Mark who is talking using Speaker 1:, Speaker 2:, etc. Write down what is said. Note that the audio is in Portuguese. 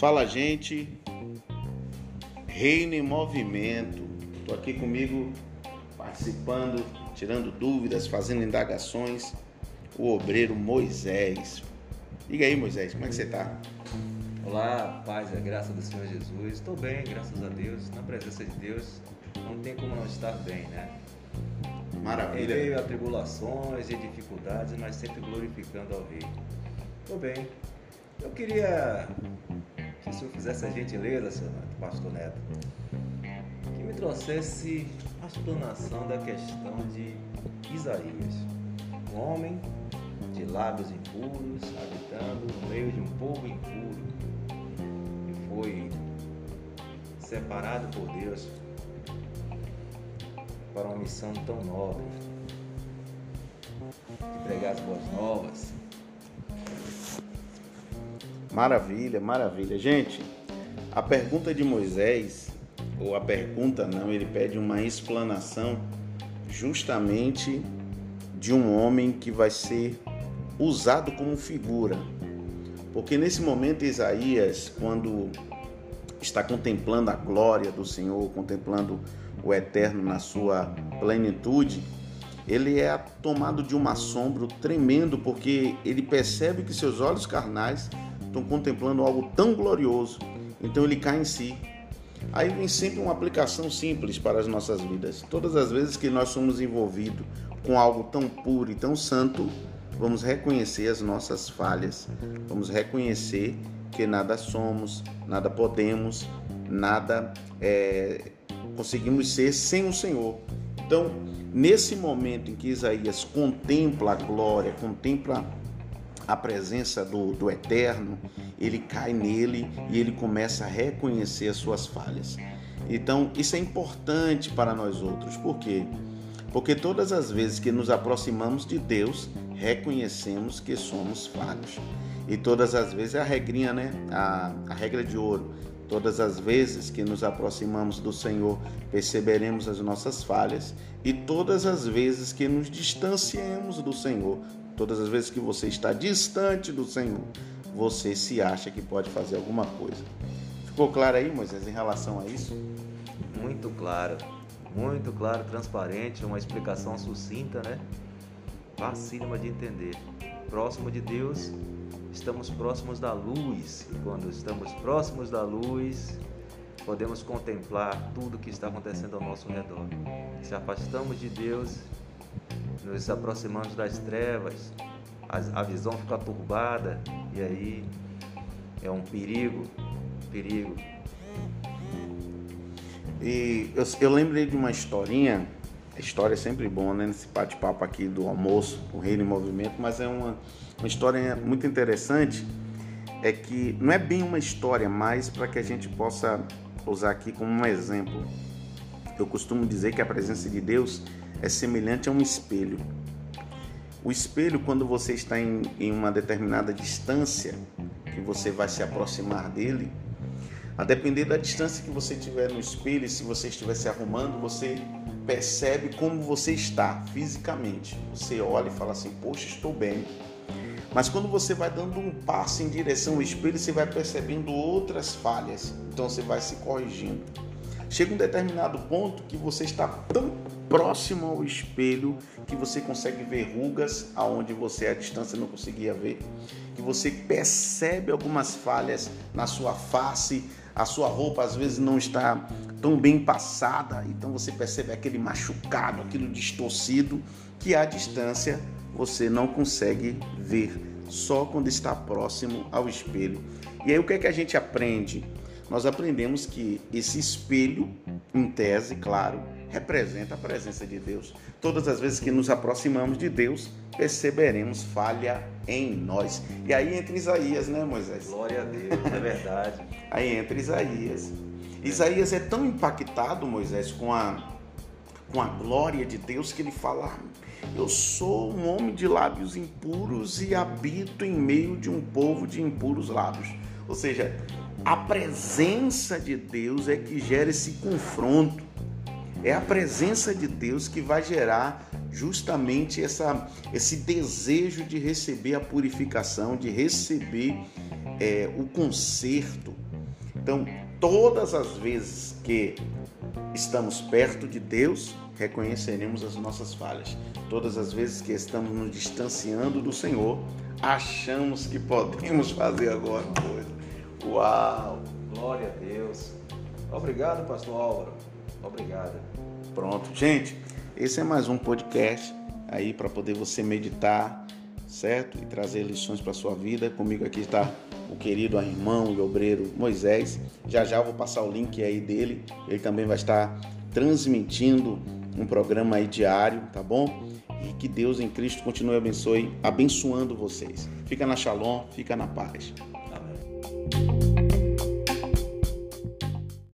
Speaker 1: Fala, gente. Reino em movimento. Estou aqui comigo participando, tirando dúvidas, fazendo indagações. O obreiro Moisés. Diga aí, Moisés, como é que você está?
Speaker 2: Olá, paz e a graça do Senhor Jesus. Estou bem, graças a Deus. Na presença de Deus, não tem como não estar bem, né?
Speaker 1: Maravilha.
Speaker 2: Em meio a tribulações e dificuldades, mas sempre glorificando ao Rei. Estou bem. Eu queria que o senhor fizesse a gentileza, senhor pastor Neto, que me trouxesse a explanação da questão de Isaías, um homem de lábios impuros, habitando no meio de um povo impuro, que foi separado por Deus para uma missão tão nobre, de pregar as boas novas,
Speaker 1: Maravilha, maravilha. Gente, a pergunta de Moisés, ou a pergunta não, ele pede uma explanação justamente de um homem que vai ser usado como figura. Porque nesse momento Isaías, quando está contemplando a glória do Senhor, contemplando o eterno na sua plenitude, ele é tomado de um assombro tremendo, porque ele percebe que seus olhos carnais estão contemplando algo tão glorioso, então ele cai em si. Aí vem sempre uma aplicação simples para as nossas vidas. Todas as vezes que nós somos envolvidos com algo tão puro e tão santo, vamos reconhecer as nossas falhas, vamos reconhecer que nada somos, nada podemos, nada é, conseguimos ser sem o Senhor. Então, nesse momento em que Isaías contempla a glória, contempla a presença do, do Eterno, ele cai nele e ele começa a reconhecer as suas falhas. Então, isso é importante para nós outros. Por quê? Porque todas as vezes que nos aproximamos de Deus, reconhecemos que somos falhos. E todas as vezes é a regrinha, né? A, a regra de ouro. Todas as vezes que nos aproximamos do Senhor, perceberemos as nossas falhas, e todas as vezes que nos distanciemos do Senhor, Todas as vezes que você está distante do Senhor, você se acha que pode fazer alguma coisa. Ficou claro aí, Moisés, em relação a isso?
Speaker 2: Muito claro, muito claro, transparente, uma explicação sucinta, né? Facílima de entender. Próximo de Deus, estamos próximos da luz. E quando estamos próximos da luz, podemos contemplar tudo que está acontecendo ao nosso redor. Se afastamos de Deus, nos aproximamos das trevas, a, visão fica turbada e aí é um perigo, perigo.
Speaker 1: E eu, eu lembrei de uma historinha, a história é sempre bom, né? Nesse bate-papo aqui do almoço, o reino em movimento, mas é uma, uma história muito interessante. É que não é bem uma história, mas para que a gente possa usar aqui como um exemplo. Eu costumo dizer que a presença de Deus é semelhante a um espelho. O espelho, quando você está em, em uma determinada distância, que você vai se aproximar dele, a depender da distância que você tiver no espelho, se você estiver se arrumando, você percebe como você está fisicamente. Você olha e fala assim: Poxa, estou bem. Mas quando você vai dando um passo em direção ao espelho, você vai percebendo outras falhas. Então você vai se corrigindo. Chega um determinado ponto que você está tão próximo ao espelho que você consegue ver rugas aonde você à distância não conseguia ver, que você percebe algumas falhas na sua face, a sua roupa às vezes não está tão bem passada, então você percebe aquele machucado, aquilo distorcido que à distância você não consegue ver, só quando está próximo ao espelho. E aí o que é que a gente aprende? Nós aprendemos que esse espelho, em tese, claro, representa a presença de Deus. Todas as vezes que nos aproximamos de Deus, perceberemos falha em nós. E aí entra Isaías, né, Moisés?
Speaker 2: Glória a Deus, é verdade.
Speaker 1: aí entra Isaías. Isaías é tão impactado, Moisés, com a, com a glória de Deus que ele fala: Eu sou um homem de lábios impuros e habito em meio de um povo de impuros lábios. Ou seja, a presença de Deus é que gera esse confronto. É a presença de Deus que vai gerar justamente essa, esse desejo de receber a purificação, de receber é, o conserto. Então, todas as vezes que estamos perto de Deus, reconheceremos as nossas falhas. Todas as vezes que estamos nos distanciando do Senhor, achamos que podemos fazer coisa. Uau!
Speaker 2: Glória a Deus. Obrigado, pastor Álvaro. Obrigado.
Speaker 1: Pronto, gente. Esse é mais um podcast aí para poder você meditar, certo? E trazer lições para sua vida. Comigo aqui está o querido irmão e obreiro Moisés. Já já vou passar o link aí dele. Ele também vai estar transmitindo um programa aí diário, tá bom? E que Deus em Cristo continue abençoe, abençoando vocês. Fica na Shalom, fica na paz.